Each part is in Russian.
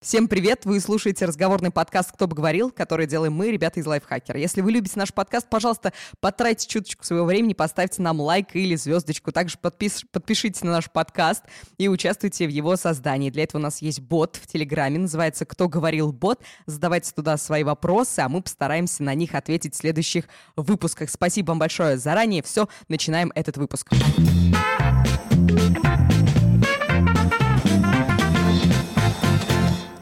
Всем привет! Вы слушаете разговорный подкаст «Кто бы говорил», который делаем мы, ребята из Лайфхакера. Если вы любите наш подкаст, пожалуйста, потратьте чуточку своего времени, поставьте нам лайк или звездочку. Также подпис... подпишитесь на наш подкаст и участвуйте в его создании. Для этого у нас есть бот в Телеграме, называется «Кто говорил бот». Задавайте туда свои вопросы, а мы постараемся на них ответить в следующих выпусках. Спасибо вам большое заранее. Все, начинаем этот выпуск.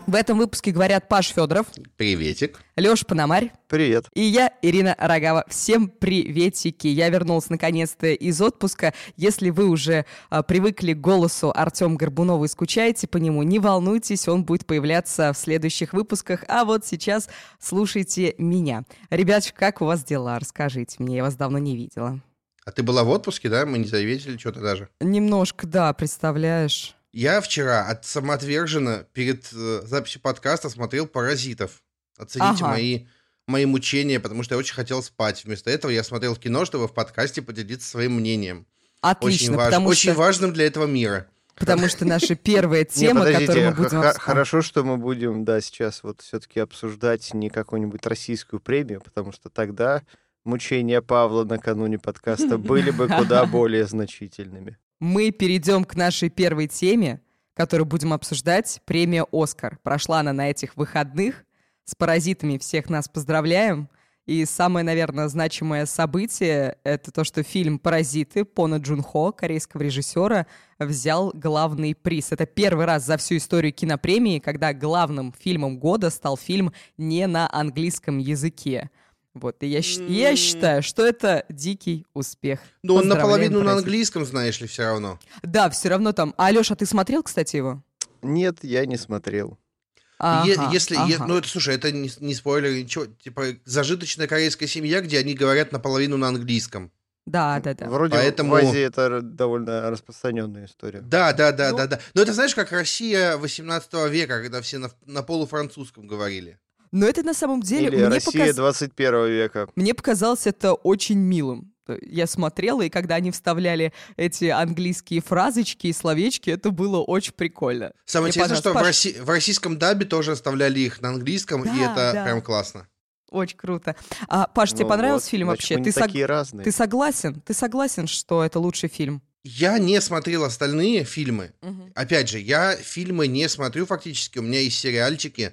В этом выпуске говорят Паш Федоров. Приветик. Леша Пономарь. Привет. И я, Ирина Рогава. Всем приветики. Я вернулась наконец-то из отпуска. Если вы уже а, привыкли к голосу Артем Горбунова и скучаете по нему, не волнуйтесь, он будет появляться в следующих выпусках. А вот сейчас слушайте меня. Ребят, как у вас дела? Расскажите мне, я вас давно не видела. А ты была в отпуске, да? Мы не заметили что-то даже. Немножко, да, представляешь. Я вчера от самоотверженно перед э, записью подкаста смотрел «Паразитов». Оцените Ага. мои, мои мучения, потому что я очень хотел спать. Вместо этого я смотрел кино, чтобы в подкасте поделиться своим мнением. Отлично, очень, важ- потому, очень что, важным для этого мира. потому что наша первая тема, которую мы будем. Хорошо, что мы будем, да, сейчас вот все-таки обсуждать не какую-нибудь российскую премию, потому что тогда мучения Павла накануне подкаста были бы куда более значительными. Мы перейдем к нашей первой теме, которую будем обсуждать. Премия «Оскар». Прошла она на этих выходных. С «Паразитами» всех нас поздравляем. И самое, наверное, значимое событие — это то, что фильм «Паразиты» Пона Джун Хо, корейского режиссера, взял главный приз. Это первый раз за всю историю кинопремии, когда главным фильмом года стал фильм не на английском языке. Вот, и я, и я считаю, что это дикий успех. Но он Поздравляем, наполовину на английском, знаешь ли, все равно. Да, все равно там. А Алёша, ты смотрел, кстати, его? Нет, я не смотрел. Е- Ага, если, е- ага. ну это, слушай, это не, не спойлер, ничего. Типа зажиточная корейская семья, где они говорят наполовину на английском. Да, да, да. Вроде Поэтому- в Азии это довольно распространенная история. Да, да, да, Ну- да, да. Но это знаешь, как Россия 18 века, когда все на, на полуфранцузском говорили. Но это на самом деле Или мне, Россия показ- 21 века. мне показалось это очень милым. Я смотрела, и когда они вставляли эти английские фразочки и словечки, это было очень прикольно. Самое Мне интересное, что в, понравилось. Росси- в российском дабе тоже оставляли их на английском, и Да, это да. прям классно. Очень круто. А, Паш, тебе Ну понравился вот, фильм значит, вообще? мы Ты, сог- такие разные. ты согласен? Ты согласен, что это лучший фильм? Я не смотрел остальные фильмы. Опять же, я фильмы не смотрю фактически. У меня есть сериальчики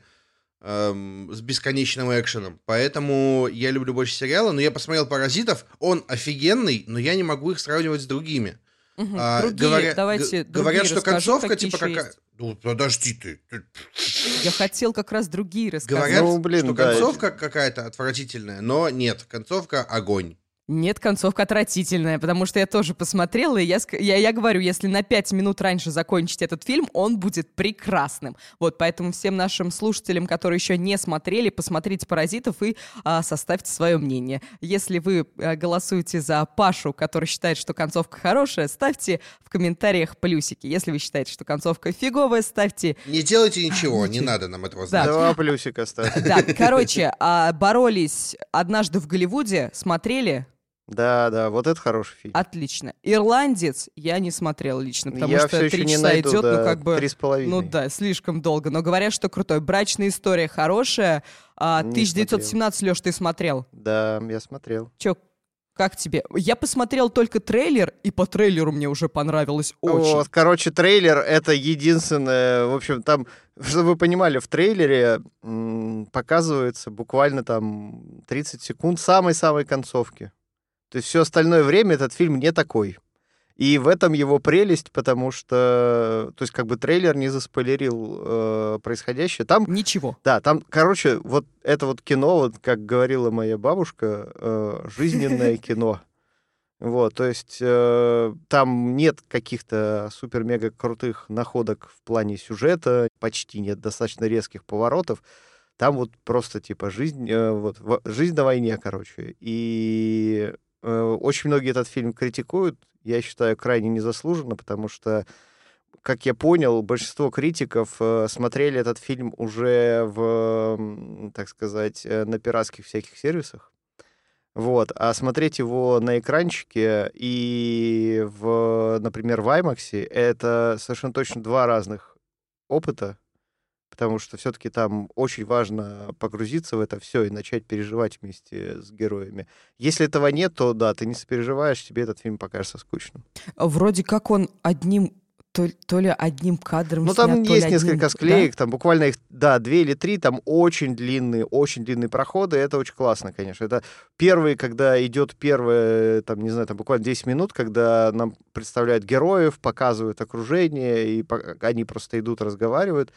эм, с бесконечным экшеном. Поэтому я люблю больше сериалы. Но я посмотрел «Паразитов». Он офигенный, но я не могу их сравнивать с другими. Мгм. А, другие, говоря- давайте г- говорят, что расскажу, концовка какие типа какая... есть. Ну, подожди ты. Я хотел как раз другие рассказать. Говорят, Ну, блин, что да, концовка какая-то отвратительная, но нет, концовка огонь. Нет, концовка отвратительная, потому что я тоже посмотрела, и я, я, я говорю, если на пять минут раньше закончить этот фильм, он будет прекрасным. Вот, поэтому всем нашим слушателям, которые еще не смотрели, посмотрите «Паразитов» и а, составьте свое мнение. Если вы а, голосуете за Пашу, который считает, что концовка хорошая, ставьте в комментариях плюсики. Если вы считаете, что концовка фиговая, ставьте Не делайте ничего, не надо нам этого знать. Два плюсика ставь. Да, короче, а, боролись однажды в Голливуде, смотрели, Да, да, вот это хороший фильм. Отлично. Ирландец я не смотрел лично, потому Я что три часа найду, идет, да, ну как бы. три с половиной. Ну да, слишком долго. Но говорят, что крутой. Брачная история хорошая. А, Не 1917, Леш, ты смотрел. Да, я смотрел. Че, как тебе? Я посмотрел только трейлер, и по трейлеру мне уже понравилось очень. Вот, короче, трейлер — это единственное... В общем, там, чтобы вы понимали, в трейлере м, показывается буквально там 30 секунд самой-самой концовки. То есть все остальное время этот фильм не такой. И в этом его прелесть, потому что, то есть как бы трейлер не заспойлерил э, происходящее. Там Ничего. Да, там, короче, вот это вот кино, вот как говорила моя бабушка, э, жизненное кино. Вот, то есть э, там нет каких-то супер-мега крутых находок в плане сюжета, почти нет достаточно резких поворотов. Там вот просто типа жизнь, э, вот во- жизнь на войне, короче. И очень многие этот фильм критикуют. Я считаю крайне незаслуженно, потому что как я понял, большинство критиков э, смотрели этот фильм уже в, так сказать, э, на пиратских всяких сервисах. Вот. А смотреть его на экранчике и, в, например, в IMAX, это совершенно точно два разных опыта. Потому что все-таки там очень важно погрузиться в это все и начать переживать вместе с героями. Если этого нет, то да, ты не сопереживаешь, тебе этот фильм покажется скучным. Вроде как он одним то, то ли одним кадром Ну, там снят, есть несколько одним- склеек, да? там буквально их, да, две или три, там очень длинные, очень длинные проходы, это очень классно, конечно. Это первый, когда идет первое, там, не знаю, там буквально 10 минут, когда нам представляют героев, показывают окружение, и они просто идут, разговаривают,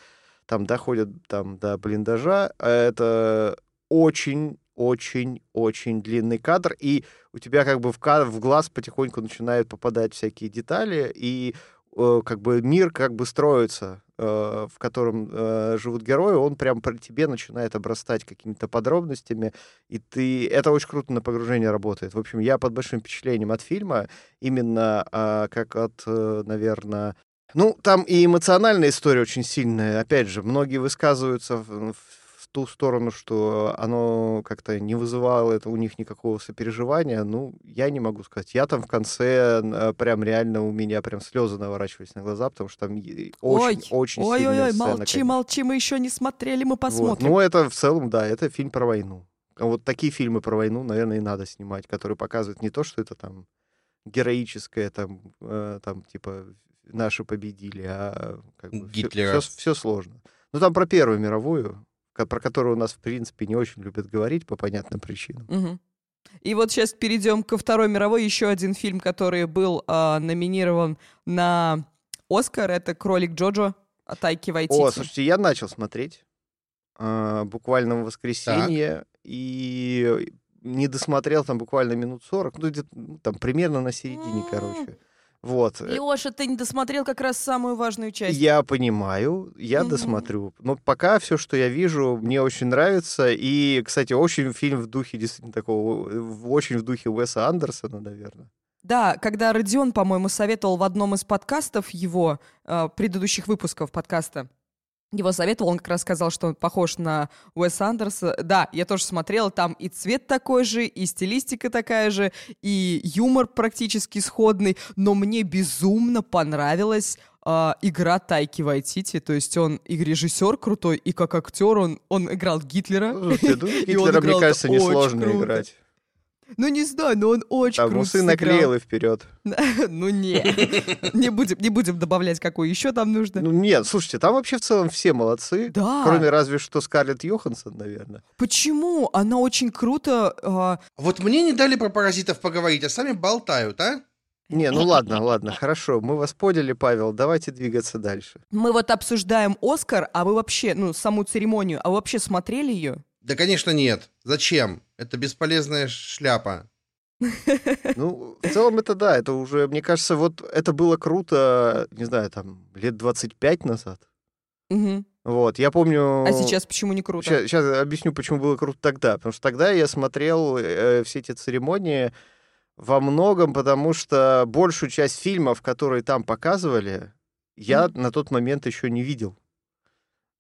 там доходят там, до блиндажа, а это очень очень-очень длинный кадр, и у тебя как бы в, ка- в глаз потихоньку начинают попадать всякие детали, и э, как бы мир как бы строится, э, в котором э, живут герои, он прям при тебе начинает обрастать какими-то подробностями, и ты... Это очень круто на погружение работает. В общем, я под большим впечатлением от фильма, именно а, как от, наверное... Ну, там и эмоциональная история очень сильная. Опять же, многие высказываются в, в ту сторону, что оно как-то не вызывало это у них никакого сопереживания. Ну, я не могу сказать. Я там в конце э, прям реально у меня прям слезы наворачивались на глаза, потому что там е- очень, очень сильная Ой-ой-ой, сцена, молчи, конечно. молчи, мы еще не смотрели, мы Вот. посмотрим. Ну, это в целом, да, это фильм про войну. Вот такие фильмы про войну, наверное, и надо снимать, которые показывают не то, что это там героическое, там, э, там типа, наши победили, а как бы Гитлера. все, сложно. Ну, там про Первую мировую, про которую у нас, в принципе, не очень любят говорить по понятным причинам. Мгм. И вот сейчас перейдем ко Второй мировой. Еще один фильм, который был а, номинирован на Оскар, это «Кролик Джоджо» от Тайки Вайтити. О, слушайте, я начал смотреть а, буквально в воскресенье и не досмотрел там буквально минут 40, ну, где-то, ну, там примерно на середине, короче. Вот. Леша, ты не досмотрел как раз самую важную часть. Я понимаю, я Мгм. досмотрю. Но пока все, что я вижу, мне очень нравится. И, кстати, очень фильм в духе действительно такого, в- очень в духе Уэса Андерсона, наверное. Да, когда Родион, по-моему, советовал в одном из подкастов его, э, предыдущих выпусков подкаста, его советовал, он как раз сказал, что он похож на Уэса Андерса. Да, я тоже смотрела, там и цвет такой же, и стилистика такая же, и юмор практически сходный, но мне безумно понравилась э, игра Тайки Вайтити, то есть он и режиссер крутой, и как актер он, он играл Гитлера. Ну, И он Гитлера, мне кажется, несложно играть. Ну, не знаю, но он очень Там круто усы сыграл. наклеил и вперед. Ну не, не будем, не будем добавлять, какой еще там нужно. Ну нет, слушайте, там вообще в целом все молодцы. да. Кроме разве что Скарлетт Йоханссон, наверное. Почему? Она очень круто. а, Вот мне не дали про паразитов поговорить, а сами болтают, а? Не, ну ладно, ладно, хорошо. Мы вас поняли, Павел. Давайте двигаться дальше. мы вот обсуждаем Оскар, а вы вообще, ну, саму церемонию, а вы вообще смотрели ее? Да, конечно, нет. Зачем? Это бесполезная шляпа. Ну, в целом это да, это уже, мне кажется, вот это было круто, не знаю, там, лет 25 назад. Мгм. Вот, я помню... А сейчас почему не круто? Сейчас, объясню, почему было круто тогда. Потому что тогда я смотрел э, все эти церемонии во многом, потому что большую часть фильмов, которые там показывали, я на тот момент еще не видел.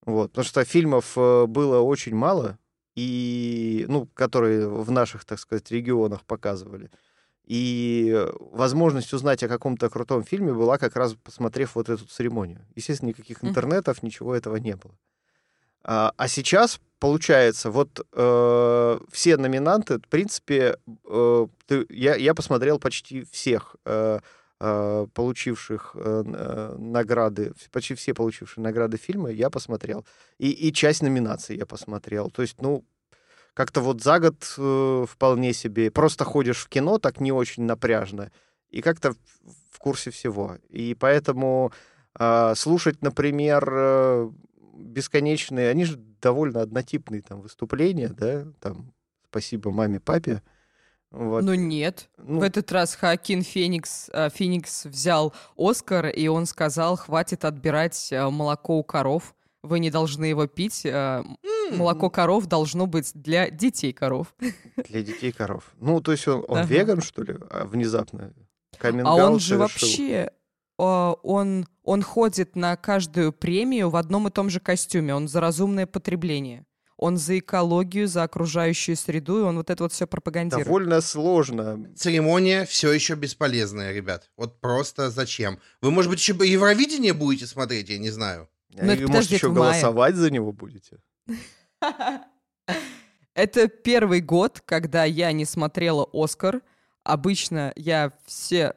Вот, потому что фильмов э, было очень мало, и, ну, которые в наших, так сказать, регионах показывали. И э, возможность узнать о каком-то крутом фильме была как раз посмотрев вот эту церемонию. Естественно, никаких интернетов, ничего этого не было. А, а сейчас, получается, вот э, все номинанты, в принципе, э, ты- я, я посмотрел почти всех э, получивших э, э, награды, почти все получившие награды фильма я посмотрел. И, и часть номинаций я посмотрел. То есть, ну, как-то вот за год э, вполне себе. Просто ходишь в кино так не очень напряжно. И как-то в, курсе всего. И поэтому слушать, например, э, бесконечные, они же довольно однотипные там выступления, да, там спасибо маме, папе. Вот. Ну нет. Ну, В этот раз Хакин Феникс, а, Феникс взял Оскар, и он сказал, хватит отбирать а, молоко у коров. Вы не должны его пить. а, Молоко коров должно быть для детей коров. для детей коров. Ну, то есть он, он Ага. веган, что ли, а, внезапно? А Каминг-аут он же совершил. вообще, а, он, он ходит на каждую премию в одном и том же костюме. Он за разумное потребление. Он за экологию, за окружающую среду, и он вот это вот все пропагандирует. Довольно сложно. Церемония все еще бесполезная, ребят. Вот просто зачем? Вы, может быть, еще бы Евровидение будете смотреть, я не знаю. Ну, это И, может, еще голосовать за него будете? Это первый год, когда я не смотрела «Оскар». Обычно я все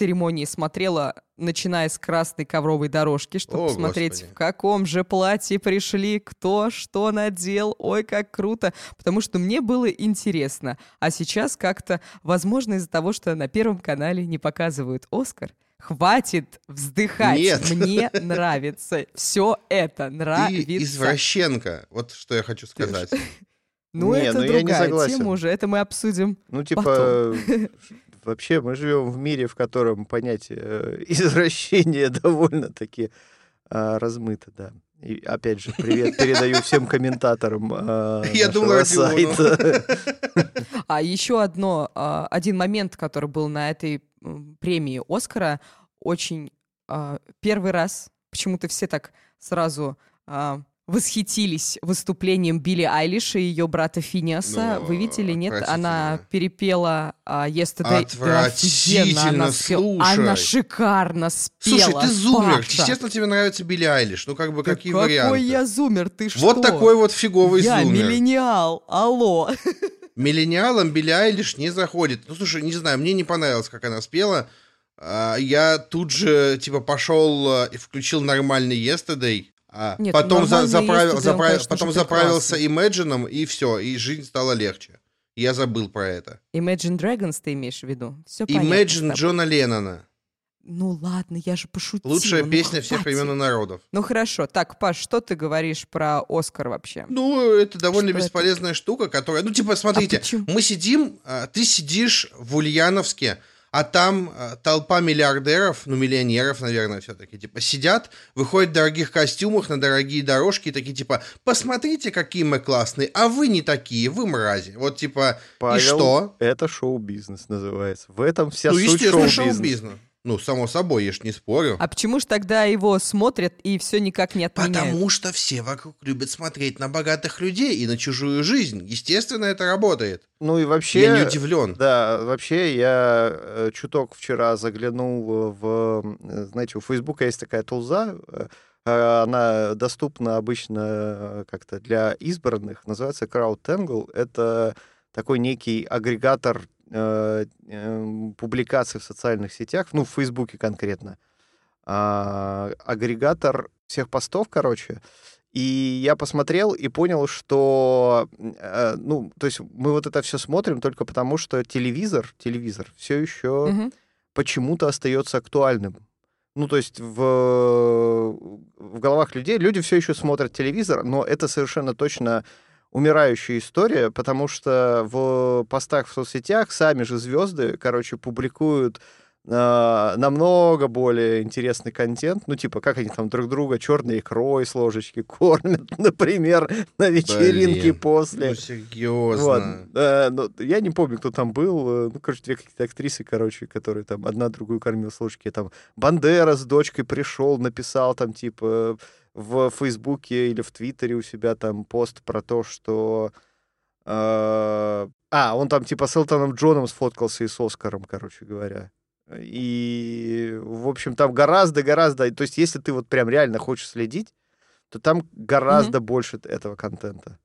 церемонии смотрела, начиная с красной ковровой дорожки, чтобы О, посмотреть, Господи. в каком же платье пришли, кто что надел. Ой, как круто. Потому что мне было интересно. А сейчас как-то, возможно, из-за того, что на Первом канале не показывают «Оскар», Хватит вздыхать. Нет. Мне нравится. Все это Ты нравится. извращенка. Вот что я хочу сказать. Ну, Не, это ну я не другая согласен. тема уже. Это мы обсудим. Ну, типа, Потом. Вообще мы живем в мире, в котором понятие э, извращения довольно-таки а, размыто, да. И опять же, привет передаю всем комментаторам а, Я Родиону. сайта. А еще одно, а, один момент, который был на этой премии Оскара, очень а, первый раз, почему-то все так сразу восхитились выступлением Билли Айлиш и ее брата Финиаса. Ну, Вы видели, нет? Она отвратительно. перепела а, Yesterday. офигенно она Отвратительно, спела. Она слушай. шикарно спела. Слушай, ты зумер. Паша. Естественно, тебе нравится Билли Айлиш. Ну, как бы, Да какие какой варианты? я зумер, ты что? Вот такой вот фиговый Я зумер. миллениал, алло. Миллениалам Билли Айлиш не заходит. Ну, слушай, не знаю, мне не понравилось, как она спела. А, Я тут же, типа, пошел э, и включил нормальный Yesterday. А Нет, потом за- заправил- заправил- конечно потом заправился. Imagine, и все, и жизнь стала легче. Я забыл про это. Imagine Dragons ты имеешь в виду? Все Imagine. Джона Леннона. Ну ладно, я же пошутила. Лучшая ну песня всех времен и народов. Ну хорошо. Так, Паш, что ты говоришь про Оскар вообще? Ну, это довольно Что это? бесполезная штука, которая... Ну, типа, смотрите, А почему? мы сидим, а, ты сидишь в Ульяновске, а там а, толпа миллиардеров, ну, миллионеров, наверное, все-таки, типа, сидят, выходят в дорогих костюмах на дорогие дорожки, и такие, типа, посмотрите, какие мы классные, а вы не такие, вы мрази. Вот, типа, Павел, и что? Это шоу-бизнес называется. В этом вся ну, суть шоу-бизнеса. шоу-бизнес. Ну, само собой, я ж не спорю. А почему ж тогда его смотрят и все никак не отменяют? Потому что все вокруг любят смотреть на богатых людей и на чужую жизнь. Естественно, это работает. Ну и вообще... Я не удивлен. Да, вообще я э, чуток вчера заглянул в, э, знаете, у Фейсбука есть такая тулза, э, она доступна обычно как-то для избранных, называется CrowdTangle. Это такой некий агрегатор э, э, публикаций в социальных сетях, ну, в Фейсбуке конкретно. А, агрегатор всех постов, короче. И я посмотрел и понял, что, э, ну, то есть мы вот это все смотрим только потому, что телевизор, телевизор все еще Мгм. почему-то остается актуальным. Ну, то есть в, в головах людей люди все еще смотрят телевизор, но это совершенно точно умирающая история, потому что в постах в соцсетях сами же звезды, короче, публикуют э, намного более интересный контент. Ну, типа, как они там друг друга черной икрой с ложечки кормят, например, на вечеринке Блин, после. Ну, серьезно. Вот. Э, ну, я не помню, кто там был. э, Ну, короче, две какие-то актрисы, короче, которые там одна другую кормила с ложки. Там Бандера с дочкой пришел, написал там, типа, в Фейсбуке или в Твиттере у себя там пост про то, что... э, А, он там типа с Элтоном Джоном сфоткался и с Оскаром, короче говоря. И, в общем, там гораздо-гораздо... То есть, если ты вот прям реально хочешь следить, то там гораздо больше этого контента.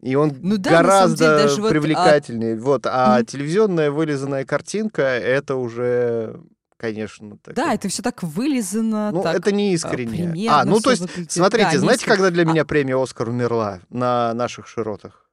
И он Ну да, самом деле, гораздо даже вот, а- привлекательнее. Вот, а телевизионная вылизанная картинка это уже, конечно, так. Да, это все так вылизано, ну, так это не а, искренне. А, ну то есть, выглядит. смотрите, Да, знаете, когда для А, меня премия Оскар умерла на наших широтах?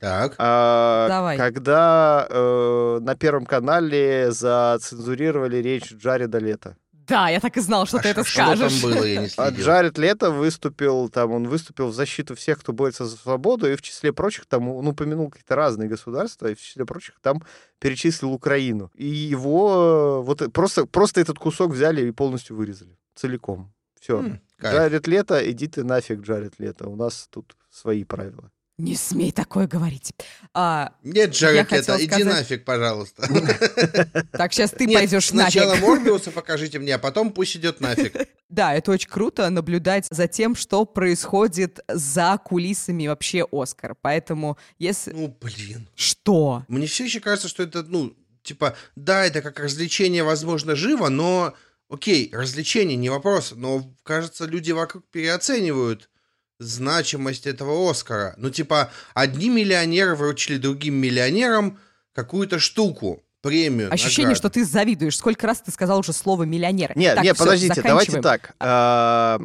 Так. А, Давай. Когда э, на Первом канале зацензурировали речь Джареда Лето. Да, я так и знал, что А ты это что там скажешь. было, я не А следил. Джаред Лето выступил, там, он выступил в защиту всех, кто борется за свободу, и в числе прочих там, он упомянул какие-то разные государства, и в числе прочих там перечислил Украину. И его, вот просто, просто этот кусок взяли и полностью вырезали, целиком. Все. М. Джаред Лето, иди ты нафиг, Джаред Лето, у нас тут свои правила. Не смей такое говорить. А, Нет, Лето, иди сказать- нафиг, пожалуйста. так, сейчас ты Нет, пойдешь сначала нафиг. Морбиуса покажите мне, а потом пусть идет нафиг. Да, это очень круто наблюдать за тем, что происходит за кулисами вообще Оскар. Поэтому, если... Ну, блин. Что? Мне все еще кажется, что это, ну, типа, да, это как развлечение, возможно, живо, но окей, развлечение, не вопрос, но, кажется, люди вокруг переоценивают значимость этого Оскара. Ну, типа, одни миллионеры вручили другим миллионерам какую-то штуку, премию. Ощущение, награду. что ты завидуешь. Сколько раз ты сказал уже слово миллионер? Нет, Так, нет, всё, подождите, давайте так. А,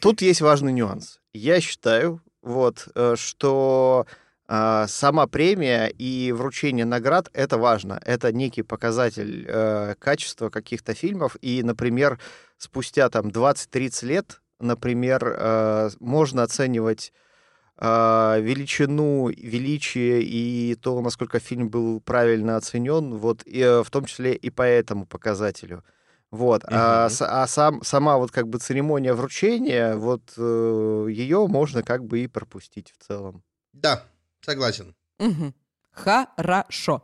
Тут есть важный нюанс. Я считаю, вот, э, что а, сама премия и вручение наград это важно. Это некий показатель э, качества каких-то фильмов. И, например, спустя там 20-30 лет, например, э, можно оценивать а, величину, величие и то, насколько фильм был правильно оценен, вот, и, э, в том числе и по этому показателю. Вот. А, Мгм. с- а сам, сама вот как бы церемония вручения, вот ее можно как бы и пропустить в целом. Да, согласен. Мгм. Хорошо.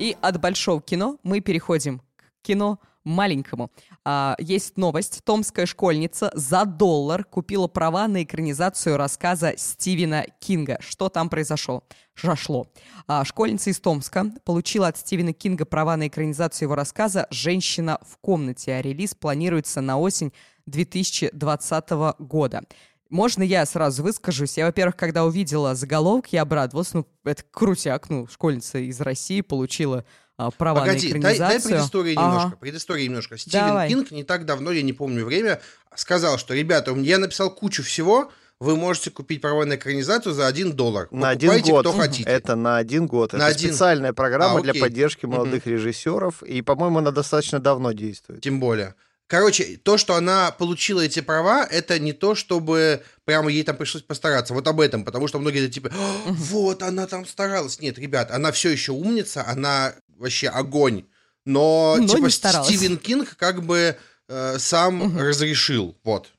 И от большого кино мы переходим к кино маленькому. А, есть новость. Томская школьница за доллар купила права на экранизацию рассказа Стивена Кинга. Что там произошло? Зашло. А, школьница из Томска получила от Стивена Кинга права на экранизацию его рассказа «Женщина в комнате», а релиз планируется на осень 2020 года. Можно я сразу выскажусь? Я, во-первых, когда увидела заголовок, я обрадовалась. Ну, это крутяк. Ну, школьница из России получила права Погоди, на дай, экранизацию. дай предысторию Ага. немножко. Предысторию немножко. Стивен Давай. Кинг не так давно, я не помню время, сказал, что, ребята, я написал кучу всего, вы можете купить права на экранизацию за один доллар. На один год. кто хотите. Это на один год. На это один. специальная программа А, для поддержки молодых режиссеров. И, по-моему, она достаточно давно действует. Тем более. Короче, то, что она получила эти права, это не то, чтобы прямо ей там пришлось постараться. Вот об этом, потому что многие типа, «А, вот она там старалась. Нет, ребят, она все еще умница, она вообще огонь. Но, Но типа. Стивен Кинг как бы э, сам разрешил. Вот.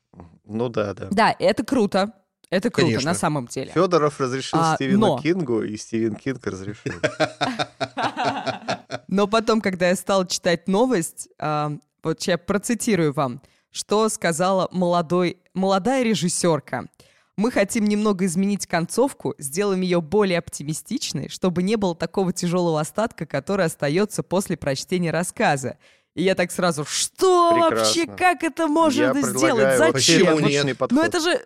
Ну да, да. Да, это круто. Это круто, Конечно. на самом деле. Федоров разрешил А, Стивену но- Кингу, и Стивен Кинг разрешил. Но потом, когда я стала читать новость, вот я процитирую вам, что сказала молодой, молодая режиссерка. Мы хотим немного изменить концовку, сделаем ее более оптимистичной, чтобы не было такого тяжелого остатка, который остается после прочтения рассказа. И я так сразу, что Прекрасно. вообще, как это можно Я сделать, зачем? Почему нет? Ну это же...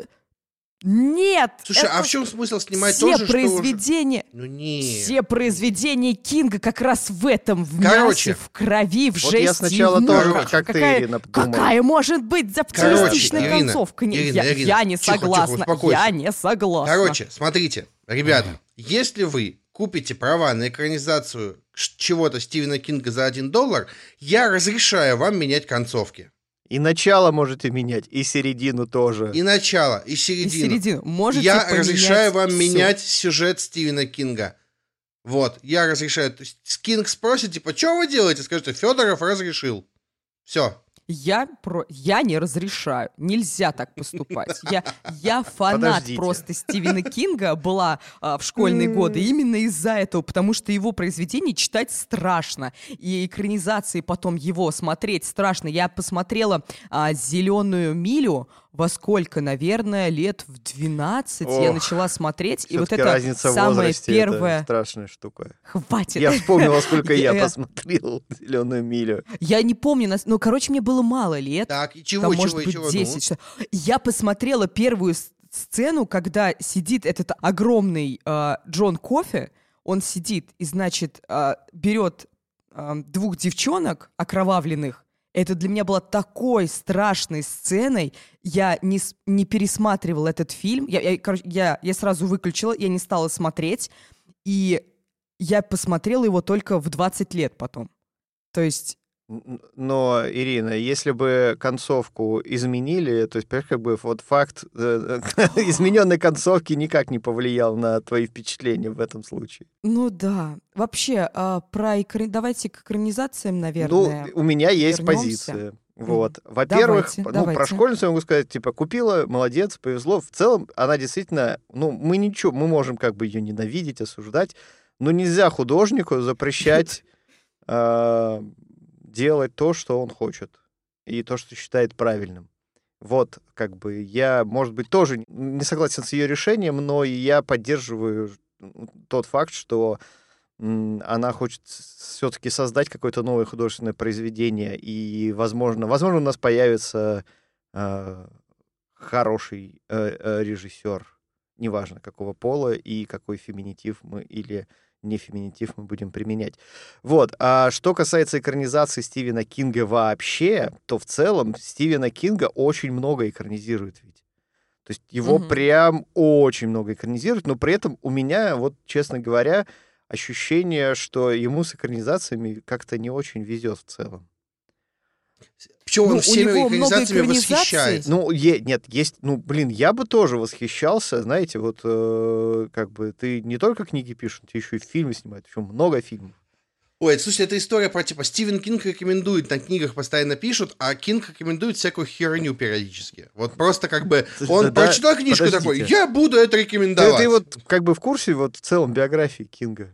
Нет! Слушай, а это в чем смысл снимать все тоже, что уже- произведения... Ну нет. Все произведения Кинга как раз в этом, в Короче. мясе, в крови, в Вот жести, я сначала в тоже, как ты, какая, Ирина, думал. какая может быть оптимистичная Короче, Ирина, концовка? Не, Ирина, я, Ирина, я не тихо, тихо, согласна. успокойся. я не согласна. Короче, смотрите, ребята, если вы купите права на экранизацию чего-то Стивена Кинга за 1 доллар, я разрешаю вам менять концовки. И начало можете менять, и середину тоже. И начало, и И середину. середину. Можете я разрешаю вам всё. менять сюжет Стивена Кинга. Вот, я разрешаю. То есть Кинг спросит, типа, что вы делаете? Скажете, Федоров разрешил. Все. Я, про... я не разрешаю. Нельзя так поступать. Я, я фанат Подождите. просто Стивена Кинга была а, в школьные годы именно из-за этого, потому что его произведения читать страшно. И экранизации потом его смотреть страшно. Я посмотрела «Зеленую милю» во сколько, наверное, лет в 12 я Ох, начала смотреть. И вот это разница возрасте первое... это страшная штука. Хватит. Я вспомнила, сколько я Я- посмотрел «Зеленую милю». Я не помню, ну, короче, мне было мало лет. Так, и чего, Там, чего, может быть, чего? ну? 10. что- Я посмотрела первую сцену, когда сидит этот огромный э, Джон Кофе, он сидит и, значит, э, берет э, двух девчонок окровавленных. Это для меня было такой страшной сценой. Я не, не пересматривала этот фильм. Я, я, я, я сразу выключила, я не стала смотреть. И я посмотрела его только в 20 лет потом. То есть Но, Ирина, если бы концовку изменили, то есть, как бы вот факт э, измененной концовки никак не повлиял на твои впечатления в этом случае. Ну да. Вообще, а, про экра- давайте к экранизациям, Ну, наверное. у меня есть вернёмся. позиция. Вот. Во-первых, Давайте, ну, давайте. про школьницу я могу сказать, типа, купила, молодец, повезло. В целом, она действительно, ну, мы ничего, мы можем как бы ее ненавидеть, осуждать, но нельзя художнику запрещать а, делать то, что он хочет, и то, что считает правильным. Вот, как бы, я, может быть, тоже не согласен с ее решением, но я поддерживаю тот факт, что она хочет все-таки создать какое-то новое художественное произведение, и, возможно, возможно, у нас появится э, хороший э, э, режиссер, неважно какого пола и какой феминитив мы или не феминитив мы будем применять. Вот. А что касается экранизации Стивена Кинга вообще, то в целом Стивена Кинга очень много экранизирует ведь. То есть его mm-hmm. прям очень много экранизируют, но при этом у меня, вот честно говоря, ощущение, что ему с экранизациями как-то не очень везет в целом. Почему ну, он всеми экранизациями восхищается? Ну, е- нет, есть, ну, блин, я бы тоже восхищался, знаете, вот, э, как бы, ты не только книги пишешь, ты еще и фильмы снимаешь, еще много фильмов. Ой, слушай, это история про, типа, Стивен Кинг рекомендует, на книгах постоянно пишут, а Кинг рекомендует всякую херню периодически. Вот просто как бы он да, прочитал книжку подождите. такой, я буду это рекомендовать. Ты, ты вот как бы в курсе вот в целом биографии Кинга?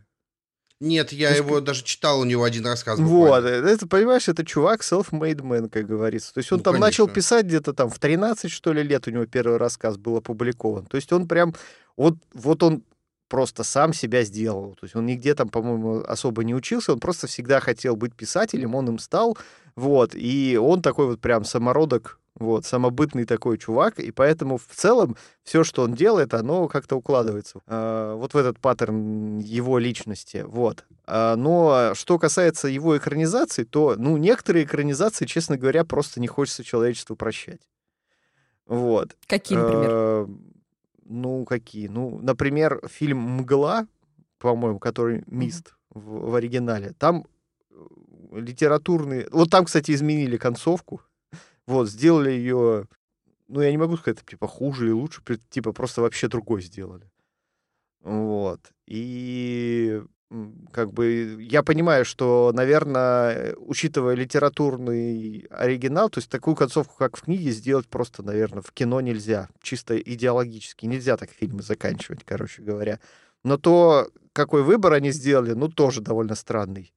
Нет, я есть, его даже читал, у него один рассказ. Вот, э, это, понимаешь, это чувак self-made man, как говорится. То есть он ну, там конечно. начал писать где-то там в 13, что ли, лет у него первый рассказ был опубликован. То есть он прям, вот, вот он просто сам себя сделал. То есть он нигде там, по-моему, особо не учился, он просто всегда хотел быть писателем, он им стал, вот, и он такой вот прям самородок вот, самобытный такой чувак, и поэтому в целом все, что он делает, оно как-то укладывается э, вот в этот паттерн его личности, вот. А, но что касается его экранизации, то, ну, некоторые экранизации, честно говоря, просто не хочется человечеству прощать. Вот. Какие, например? Э, ну, какие? Ну, например, фильм «Мгла», по-моему, который «Мист» mm-hmm. в, в оригинале, там э, литературные... Вот там, кстати, изменили концовку, вот, сделали ее, ну, я не могу сказать, типа, хуже или лучше, типа, просто вообще другой сделали. Вот. И как бы я понимаю, что, наверное, учитывая литературный оригинал, то есть такую концовку, как в книге, сделать просто, наверное, в кино нельзя. Чисто идеологически нельзя так фильмы заканчивать, короче говоря. Но то, какой выбор они сделали, ну, тоже довольно странный.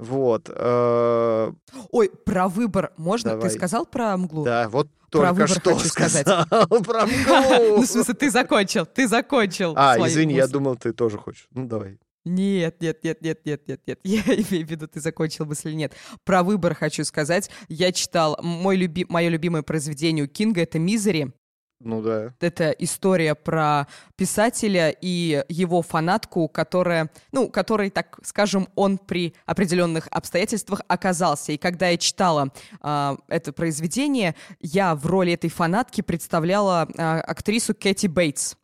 Вот. Э... Ой, про выбор можно? Давай. Ты сказал про мглу? Да, вот только про что хочу сказать. про мглу. Ну, в смысле, ты закончил, ты закончил. А, извини, я думал, ты тоже хочешь. Ну, давай. Нет, нет, нет, нет, нет, нет, нет. Я имею в виду, ты закончил мысль нет. Про выбор хочу сказать. Я читал мой люби... мое любимое произведение у Кинга это Мизери. Ну да. Это история про писателя и его фанатку, которая, ну, который, так скажем, он при определенных обстоятельствах оказался. И когда я читала э, это произведение, я в роли этой фанатки представляла э, актрису Кэти Бейтс.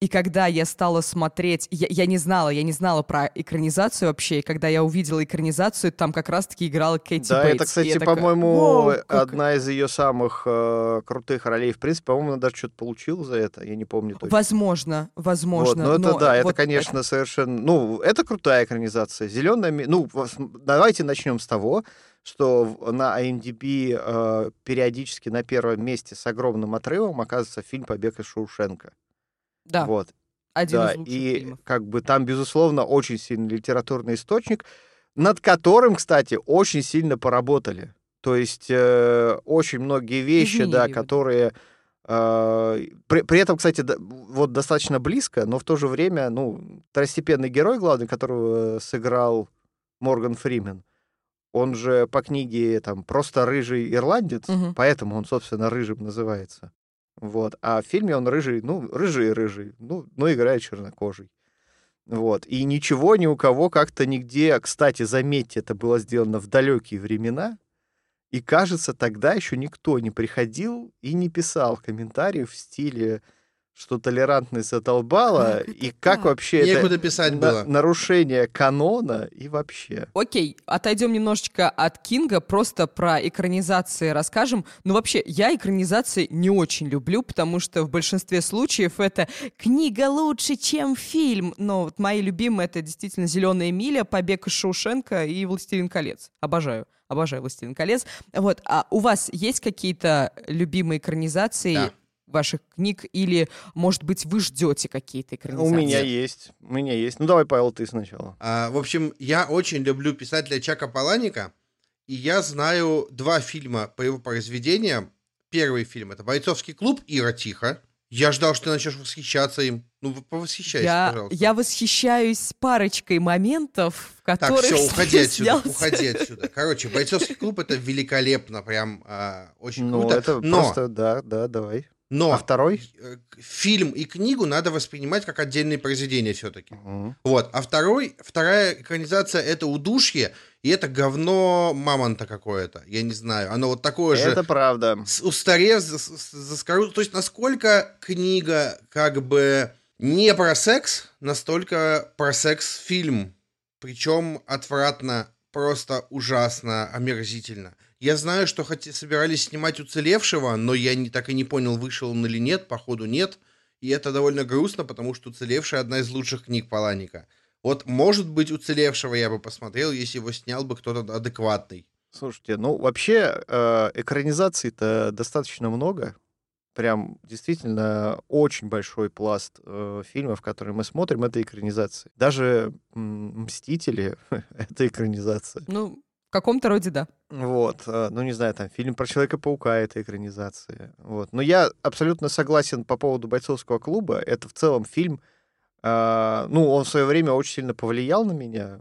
И когда я стала смотреть, я, я не знала, я не знала про экранизацию вообще, и когда я увидела экранизацию, там как раз-таки играла Кэти да, Бейтс. это, кстати, по-моему, одна из ее самых э, крутых ролей. В принципе, по-моему, она даже что-то получила за это, я не помню точно. Возможно, возможно. Вот, но, это да, вот это, конечно, это... совершенно... Ну, это крутая экранизация. Зеленая... Ну, давайте начнем с того, что на IMDb э, периодически на первом месте с огромным отрывом оказывается фильм «Побег из Шоушенка». Да. Вот. Один да, из лучших и фильмов. как бы там, безусловно, очень сильный литературный источник, над которым, кстати, очень сильно поработали. То есть э, очень многие вещи, Изменили да, которые... Э, при, при этом, кстати, да, вот достаточно близко, но в то же время, ну, второстепенный герой главный, которого сыграл Морган Фримен, он же по книге там просто рыжий ирландец, угу. поэтому он, собственно, рыжим называется. Вот. А в фильме он рыжий, ну, рыжий-рыжий, ну, но играет чернокожий. Вот. И ничего ни у кого как-то нигде... Кстати, заметьте, это было сделано в далекие времена. И кажется, тогда еще никто не приходил и не писал комментариев в стиле что толерантность задолбала, как и как вообще Некуда это писать на- было. нарушение канона и вообще. Окей, отойдем немножечко от Кинга, просто про экранизации расскажем. Ну вообще, я экранизации не очень люблю, потому что в большинстве случаев это книга лучше, чем фильм. Но вот мои любимые это действительно «Зеленая миля», «Побег из Шоушенка» и «Властелин колец». Обожаю. Обожаю «Властелин колец». Вот, а у вас есть какие-то любимые экранизации? Да ваших книг, или, может быть, вы ждете какие-то экранизации? У меня есть, у меня есть. Ну, давай, Павел, ты сначала. А, в общем, я очень люблю писателя Чака Паланика, и я знаю два фильма по его произведениям. Первый фильм — это «Бойцовский клуб» Ира Тихо. Я ждал, что ты начнешь восхищаться им. Ну, повосхищайся, я, пожалуйста. Я восхищаюсь парочкой моментов, в которых... Так, все, уходи отсюда, снялся. уходи отсюда. Короче, «Бойцовский клуб» — это великолепно, прям а, очень Ну, круто. это но, просто, да, да, давай. Но А второй? э, фильм и книгу надо воспринимать как отдельные произведения все-таки. Мгм. Вот. А второй, вторая экранизация — это «Удушье», и это говно мамонта какое-то. Я не знаю. Оно вот такое же... Это правда. устарев, заскору- То есть насколько книга как бы не про секс, настолько про секс-фильм. Причем отвратно, просто ужасно, омерзительно. Я знаю, что хоть собирались снимать «Уцелевшего», но я не, так и не понял, вышел он или нет, походу нет. И это довольно грустно, потому что «Уцелевший» — одна из лучших книг Паланика. Вот, может быть, «Уцелевшего» я бы посмотрел, если его снял бы кто-то адекватный. Слушайте, ну вообще э, экранизаций-то достаточно много. Прям действительно очень большой пласт э, фильмов, которые мы смотрим, это экранизации. Даже м, «Мстители» — это экранизация. Ну, каком-то роде да. Вот, э, ну не знаю, там фильм про Человека-паука это экранизация. Вот. Но я абсолютно согласен по поводу бойцовского клуба. Это в целом фильм, э, ну, он в свое время очень сильно повлиял на меня.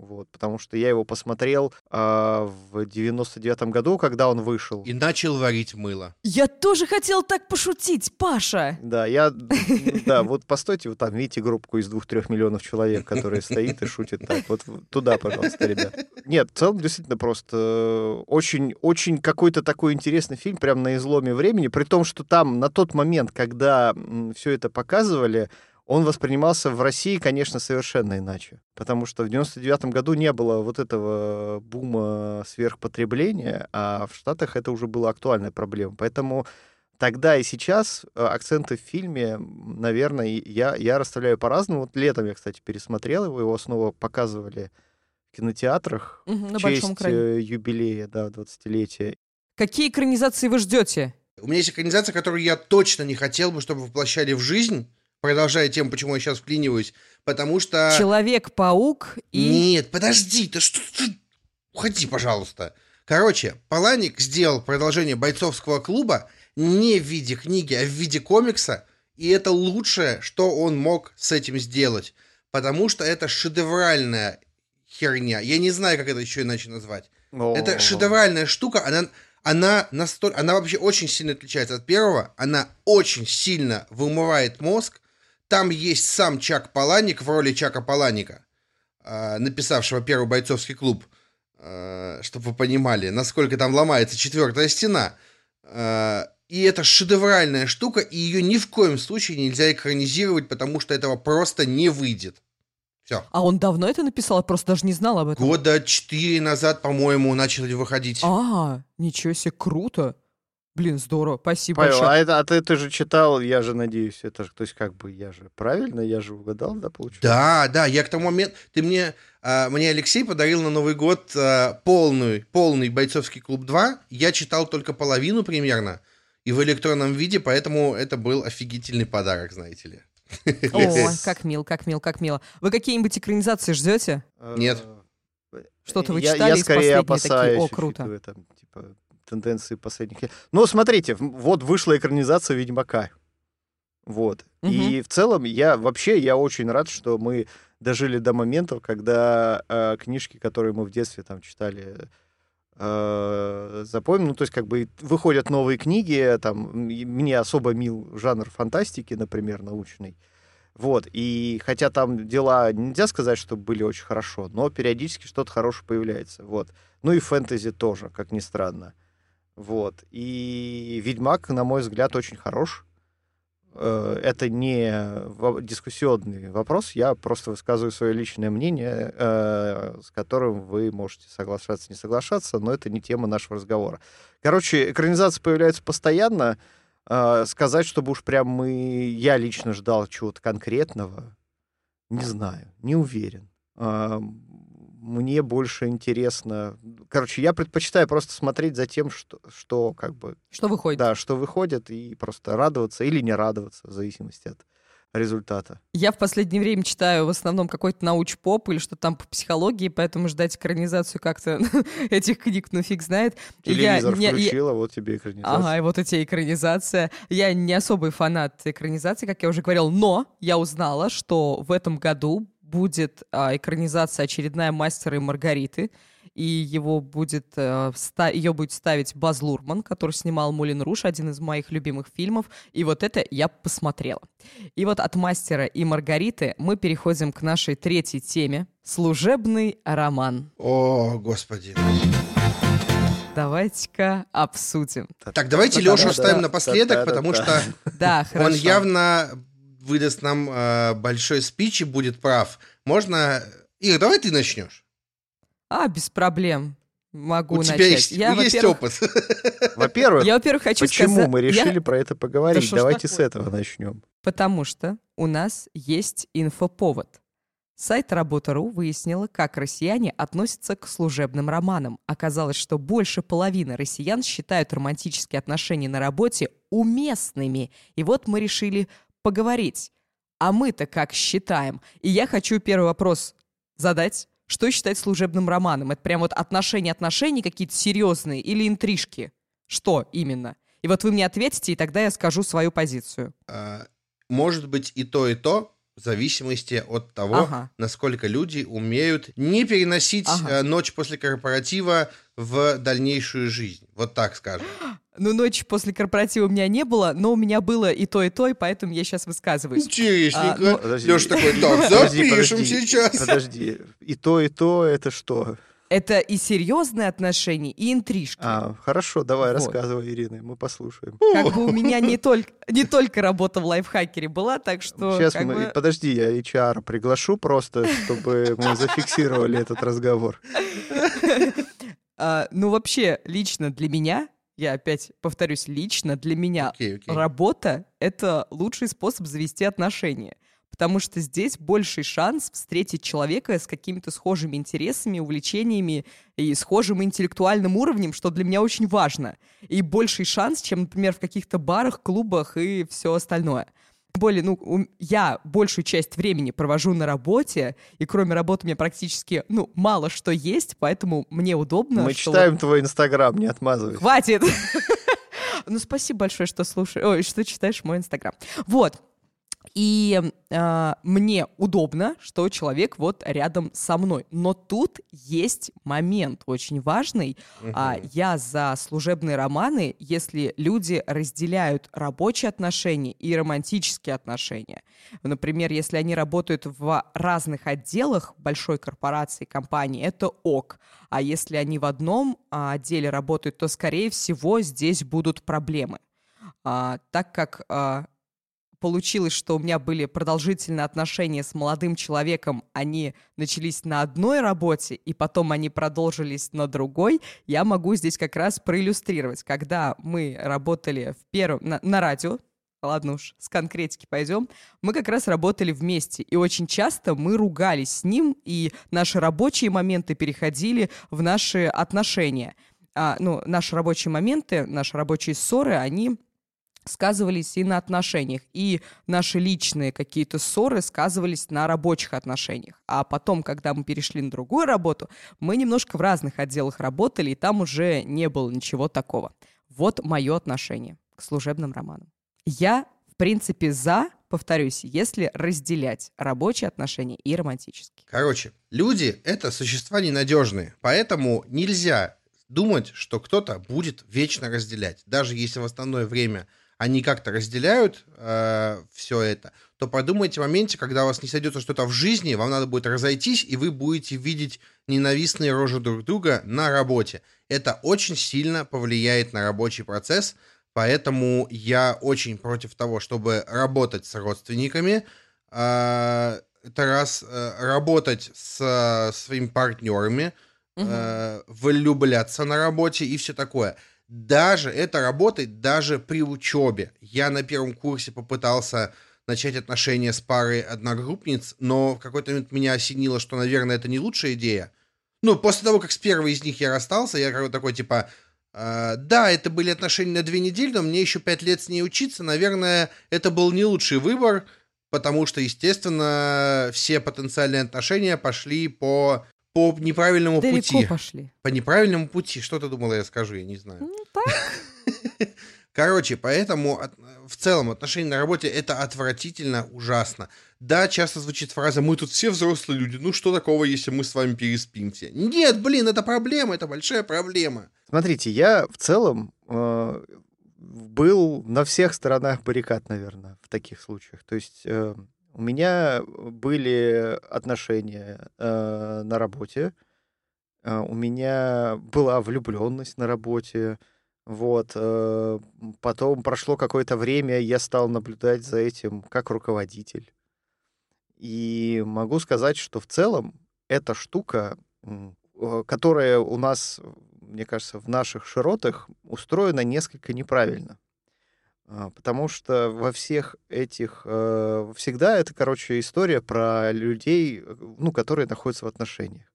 Вот, потому что я его посмотрел э, в 99-м году, когда он вышел. И начал варить мыло. Я тоже хотел так пошутить, Паша. Да, я, да, вот постойте, вот там, видите группку из двух-трех миллионов человек, которая стоит и шутит так. Вот туда, пожалуйста, ребят. Нет, в целом, действительно, просто очень, очень какой-то такой интересный фильм, прям на изломе времени, при том, что там на тот момент, когда все это показывали, он воспринимался в России, конечно, совершенно иначе. Потому что в 99-м году не было вот этого бума сверхпотребления, а в Штатах это уже была актуальная проблема. Поэтому тогда и сейчас э, акценты в фильме, наверное, я, я расставляю по-разному. Вот летом я, кстати, пересмотрел его, его снова показывали в кинотеатрах на в большом честь экране. э, юбилея, да, 20-летия. Какие экранизации вы ждете? У меня есть экранизация, которую я точно не хотел бы, чтобы воплощали в жизнь, продолжая тем, почему я сейчас вклиниваюсь, потому что... Человек-паук и... Нет, подожди, ты что... ты- Уходи, пожалуйста. Короче, Паланик сделал продолжение бойцовского клуба не в виде книги, а в виде комикса, и это лучшее, что он мог с этим сделать, потому что это шедевральная херня. Я не знаю, как это еще иначе назвать. Это О, шедевральная штука, она, она, настолько, она вообще очень сильно отличается от первого, она очень сильно вымывает мозг. Там есть сам Чак Паланик в роли Чака Паланика, а, написавшего первый бойцовский клуб, чтобы вы понимали, насколько там ломается четвертая стена. А, И это шедевральная штука, и ее ни в коем случае нельзя экранизировать, потому что этого просто не выйдет. Все. А он давно это написал? Я просто даже не знал об этом. Года четыре назад, по-моему, начали выходить. А, ничего себе, круто. Блин, здорово, спасибо Павел, большое. а, это, а ты, ты же читал, я же надеюсь, это же, то есть как бы я же правильно, я же угадал, да, получается? Да, да, я к тому моменту... Ты мне... а, мне Алексей подарил на Новый год а, полный, полный бойцовский клуб 2. Я читал только половину примерно. И в электронном виде, поэтому это был офигительный подарок, знаете ли. О, как мил, как мил, как мило. Вы какие-нибудь экранизации ждете? Нет. Э, Что-то вы читали я из последней такие? О, круто. там, типа, тенденции последних лет. Ну, смотрите, вот вышла экранизация Ведьмака. Вот. И в целом я вообще я очень рад, что мы дожили до момента, когда э, книжки, которые мы в детстве там читали, э, запомним. Ну, то есть, как бы выходят новые книги, там, мне особо мил жанр фантастики, например, научный. Вот, и хотя там дела, нельзя сказать, что были очень хорошо, но периодически что-то хорошее появляется, вот. Ну и фэнтези тоже, как ни странно. Вот, и Ведьмак, на мой взгляд, очень хорош. Э, Это не дискуссионный вопрос, я просто высказываю свое личное мнение, э, с которым вы можете соглашаться, не соглашаться, но это не тема нашего разговора. Короче, экранизация появляется постоянно, а, сказать, чтобы уж прям мы, я лично ждал чего-то конкретного, не знаю, не уверен. Мне больше интересно... Короче, я предпочитаю просто смотреть за тем, что, что как бы, Что выходит? да, что выходит, и просто радоваться или не радоваться, в зависимости от результата. Я в последнее время читаю в основном какой-то науч-поп или что там по психологии, поэтому ждать экранизацию как-то этих книг, ну фиг знает. Телевизор я, включила, я... вот тебе экранизация. Ага, и вот эти экранизация. Я не особый фанат экранизации, как я уже говорил, но я узнала, что в этом году будет а, экранизация очередная «Мастера и Маргариты», и его будет, э, ста- ее будет ставить Баз Лурман, который снимал «Мулин Руш», один из моих любимых фильмов, и вот это я посмотрела. И вот от «Мастера и Маргариты» мы переходим к нашей третьей теме — служебный роман. О, господи. Давайте-ка обсудим. Так, давайте Лешу оставим напоследок, потому что он явно выдаст нам э, большой спич и будет прав. Можно... Ир, давай ты начнешь. А, без проблем. Могу У начать. тебя есть, я, есть опыт. Во-первых, я, во-первых, хочу почему сказать... мы решили я... про это поговорить? Да Давайте с этого начнем. Потому что у нас есть инфоповод. Сайт Работа.ру выяснила, как россияне относятся к служебным романам. Оказалось, что больше половины россиян считают романтические отношения на работе уместными. И вот мы решили поговорить. А мы-то как считаем? И я хочу первый вопрос задать. Что считать служебным романом? Это прям вот отношения-отношения какие-то серьезные или интрижки? Что именно? И вот вы мне ответите, и тогда я скажу свою позицию. А, может быть и то, и то, в зависимости от того, ага. насколько люди умеют не переносить ага. Э, ночь после корпоратива в дальнейшую жизнь. Вот так скажем. Ну, ночи после корпоратива у меня не было, но у меня было и то, и то, и поэтому я сейчас высказываюсь. Интересненько. А. Ну, Леша такой, так, запишем сейчас. Подожди, и то, и то, это что? Это и серьезные отношения, и интрижки. А, хорошо, давай, вот. рассказывай, Ирина, мы послушаем. Как бы у меня не только, не только работа в лайфхакере была, так что... Сейчас мы... Бы... Подожди, я HR приглашу просто, чтобы мы зафиксировали этот разговор. А, ну, вообще, лично для меня я опять повторюсь, лично для меня okay, okay. работа — это лучший способ завести отношения. Потому что здесь больший шанс встретить человека с какими-то схожими интересами, увлечениями и схожим интеллектуальным уровнем, что для меня очень важно. И больший шанс, чем, например, в каких-то барах, клубах и все остальное более, ну, я большую часть времени провожу на работе, и кроме работы у меня практически, ну, мало что есть, поэтому мне удобно. Мы читаем твой инстаграм, не отмазывай. Хватит! Ну, спасибо большое, что слушаешь, ой, что читаешь мой инстаграм. Вот, и э, мне удобно, что человек вот рядом со мной. Но тут есть момент очень важный. Угу. А, я за служебные романы, если люди разделяют рабочие отношения и романтические отношения. Например, если они работают в разных отделах большой корпорации, компании, это ок. А если они в одном а, отделе работают, то, скорее всего, здесь будут проблемы. А, так как а, получилось, что у меня были продолжительные отношения с молодым человеком, они начались на одной работе, и потом они продолжились на другой, я могу здесь как раз проиллюстрировать. Когда мы работали в первом, на, на радио, ладно уж, с конкретики пойдем, мы как раз работали вместе, и очень часто мы ругались с ним, и наши рабочие моменты переходили в наши отношения. А, ну, наши рабочие моменты, наши рабочие ссоры, они сказывались и на отношениях, и наши личные какие-то ссоры сказывались на рабочих отношениях. А потом, когда мы перешли на другую работу, мы немножко в разных отделах работали, и там уже не было ничего такого. Вот мое отношение к служебным романам. Я, в принципе, за, повторюсь, если разделять рабочие отношения и романтические. Короче, люди — это существа ненадежные, поэтому нельзя думать, что кто-то будет вечно разделять. Даже если в основное время они как-то разделяют э, все это, то подумайте в моменте, когда у вас не сойдется что-то в жизни, вам надо будет разойтись, и вы будете видеть ненавистные рожи друг друга на работе. Это очень сильно повлияет на рабочий процесс, поэтому я очень против того, чтобы работать с родственниками. Э, это раз, э, работать с э, своими партнерами, э, влюбляться на работе и все такое даже это работает даже при учебе. Я на первом курсе попытался начать отношения с парой одногруппниц, но в какой-то момент меня осенило, что, наверное, это не лучшая идея. Ну, после того, как с первой из них я расстался, я как такой, типа, э, да, это были отношения на две недели, но мне еще пять лет с ней учиться, наверное, это был не лучший выбор, потому что, естественно, все потенциальные отношения пошли по, по неправильному Далеко пути. пошли. По неправильному пути. Что ты думала, я скажу, я не знаю. Ну, так. Короче, поэтому от- в целом отношения на работе это отвратительно, ужасно. Да, часто звучит фраза «мы тут все взрослые люди, ну что такого, если мы с вами переспимся?» Нет, блин, это проблема, это большая проблема. Смотрите, я в целом э, был на всех сторонах баррикад, наверное, в таких случаях. То есть э, у меня были отношения э, на работе, э, у меня была влюбленность на работе. Вот. э, потом прошло какое-то время, я стал наблюдать за этим как руководитель. И могу сказать, что в целом эта штука, которая у нас, мне кажется, в наших широтах устроена несколько неправильно. А, Потому что во всех этих... э, Всегда это, короче, история про людей, э, ну, которые находятся в отношениях.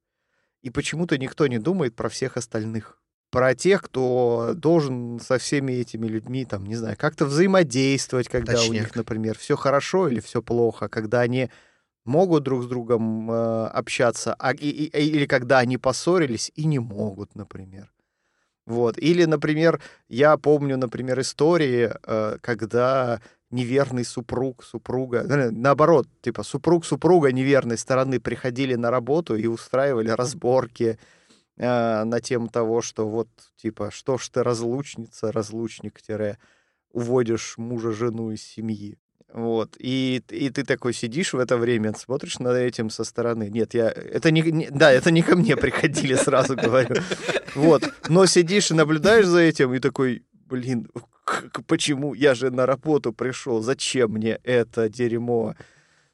И почему-то никто не думает про всех остальных. Про тех, кто должен со всеми этими людьми, там, не знаю, как-то взаимодействовать, когда у Точняк. них, например, все хорошо или все плохо, когда они могут друг с другом э, общаться, а, и- и- или когда они поссорились и не могут, например. Вот. Или, например, я помню, например, истории, э, когда неверный супруг, супруга, э, наоборот, типа супруг, супруга неверной стороны приходили на работу и устраивали разборки э, на тему того, что вот, типа, что ж ты разлучница, разлучник, тире, уводишь мужа, жену из семьи. Вот. И, и ты такой сидишь в это время, смотришь на этим со стороны. Нет, я... Это не, не- Да, это не ко мне приходили, сразу говорю. Вот. Но сидишь и наблюдаешь за этим, и такой, блин, почему? Я же на работу пришел. Зачем мне это дерьмо?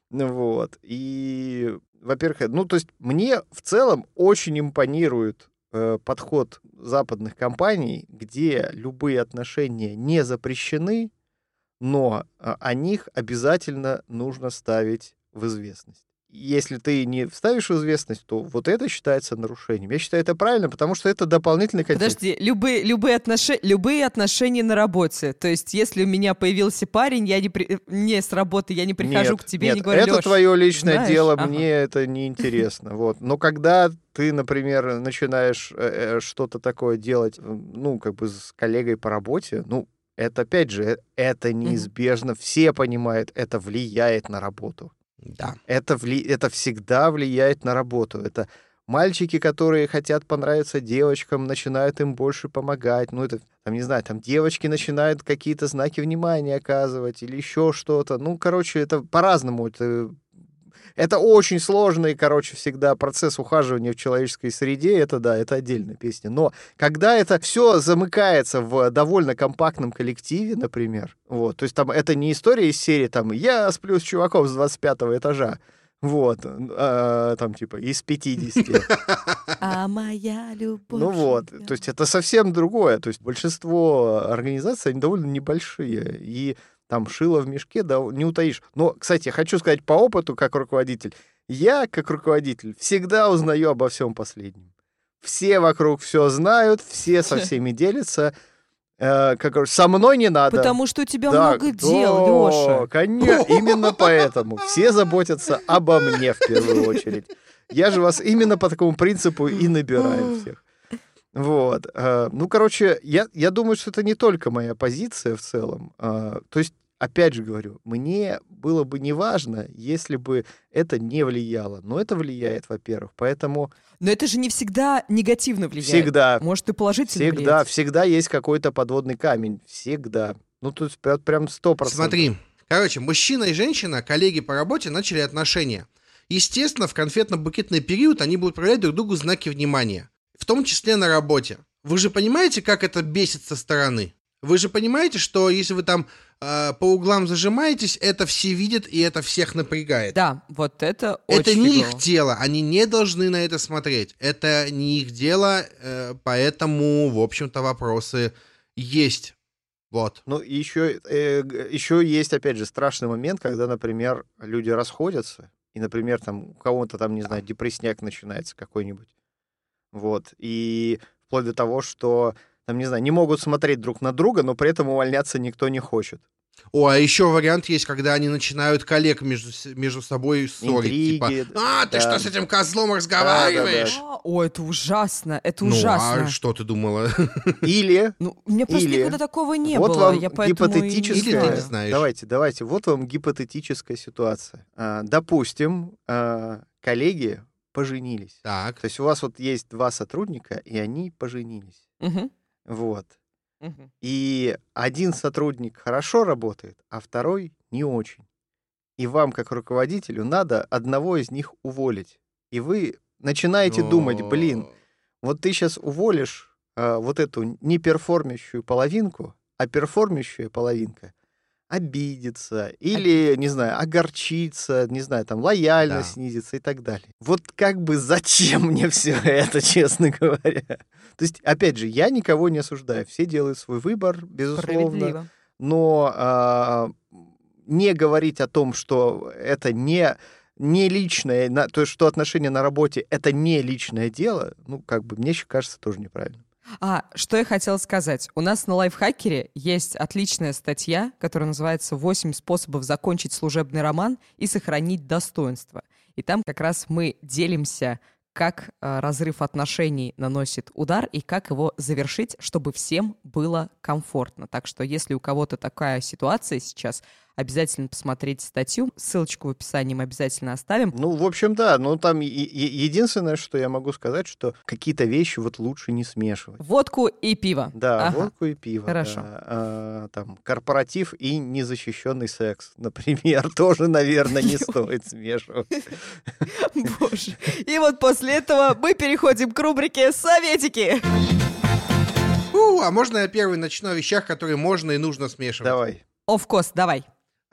Вот. И, во-первых, ну, то есть мне в целом очень импонирует э, подход западных компаний, где любые отношения не запрещены, но а, о них обязательно нужно ставить в известность. Если ты не вставишь в известность, то вот это считается нарушением. Я считаю это правильно, потому что это дополнительный контекст. Подожди, любые, любые, отношения, любые отношения на работе. То есть, если у меня появился парень, я не, при- не с работы, я не прихожу Нет, к тебе и нет, не говорю, это «Лёш, твое личное знаешь, дело, ага». мне это не интересно. Вот. Но когда ты, например, начинаешь э, э, что-то такое делать, ну, как бы с коллегой по работе, ну, это, опять же, это неизбежно. Все понимают, это влияет на работу. Да. Это, вли... это всегда влияет на работу. Это мальчики, которые хотят понравиться девочкам, начинают им больше помогать. Ну, это, там, не знаю, там девочки начинают какие-то знаки внимания оказывать или еще что-то. Ну, короче, это по-разному. Это, это очень сложный, короче, всегда процесс ухаживания в человеческой среде. Это, да, это отдельная песня. Но когда это все замыкается в довольно компактном коллективе, например, вот, то есть там это не история из серии, там, я сплю с чуваком с 25 этажа, вот, а, там, типа, из 50. А моя любовь. Ну вот, то есть это совсем другое. То есть большинство организаций, они довольно небольшие. И там шило в мешке, да, не утаишь. Но, кстати, хочу сказать по опыту, как руководитель, я, как руководитель, всегда узнаю обо всем последнем. Все вокруг все знают, все со всеми делятся. Э, как со мной не надо. Потому что у тебя Да, много дел, Леша. Конечно, именно поэтому. Все заботятся обо мне в первую очередь. Я же вас именно по такому принципу и набираю всех. Вот. э, Ну, короче, я, я думаю, что это не только моя позиция в целом. А, То есть, опять же говорю, мне было бы не важно, если бы это не влияло. Но это влияет, во-первых. Поэтому Но это же не всегда негативно влияет. всегда, Может, и положительно всегда, влияет. всегда есть какой-то подводный камень. Всегда. Ну, есть прям- сто процентов. Смотри, короче, мужчина и женщина, коллеги по работе, начали отношения. Естественно, в конфетно-букетный период они будут проявлять друг другу знаки внимания. В том числе на работе. Вы же понимаете, как это бесит со стороны? Вы же понимаете, что если вы там по углам зажимаетесь, это все видят и это всех напрягает. Да, вот это Это очень не фигово. их дело, они не должны на это смотреть. Это не их дело, э, поэтому, в общем-то, вопросы есть. Вот. Ну, и еще, э, еще есть, опять же, страшный момент, когда, например, люди расходятся, и, например, там у кого-то там, не знаю, депрессняк начинается какой-нибудь. Вот. И вплоть до того, что, там, не знаю, не могут смотреть друг на друга, но при этом увольняться никто не хочет. О, а еще вариант есть, когда они начинают коллег между, между собой ссорить. Интриги, типа, а, ты да. что с этим козлом разговариваешь? А, О, это ужасно, это Ну, ужасно. а что ты думала? Или Ну, у меня просто Или- никогда такого не вот было, вам я поэтому и не гипотетическая... Или ты не знаешь. Давайте, давайте. Вот вам гипотетическая ситуация. А, допустим, а, коллеги поженились. Так, То есть у вас вот есть два сотрудника, и они поженились. Мгм, Вот. мгм. И один сотрудник хорошо работает, а второй не очень. И вам, как руководителю, надо одного из них уволить. И вы начинаете думать, блин, вот ты сейчас уволишь а, вот эту неперформящую половинку, а перформящая половинка обидится или, не знаю, огорчится, не знаю, там лояльность Да. снизится и так далее. Вот как бы зачем мне все это, честно говоря? То есть, опять же, я никого не осуждаю, все делают свой выбор, безусловно, но а, не говорить о том, что это не не личное, то есть что отношения на работе это не личное дело, ну как бы мне еще кажется тоже неправильно. А, что я хотела сказать. У нас на лайфхакере есть отличная статья, которая называется «8 способов закончить служебный роман и сохранить достоинство». И там как раз мы делимся, как э, разрыв отношений наносит удар и как его завершить, чтобы всем было комфортно. Так что если у кого-то такая ситуация сейчас, обязательно посмотрите статью. Ссылочку в описании мы обязательно оставим. Ну, в общем, да, но там е- е- единственное, что я могу сказать, что какие-то вещи вот лучше не смешивать. Водку и пиво. Да, Ага. водку и пиво. Хорошо. да. А, там корпоратив и незащищенный секс, например, тоже, наверное, не стоит смешивать. Боже. И вот после этого мы переходим к рубрике «Советики». У, а можно я первый начну о вещах, которые можно и нужно смешивать? Давай. Of course, давай.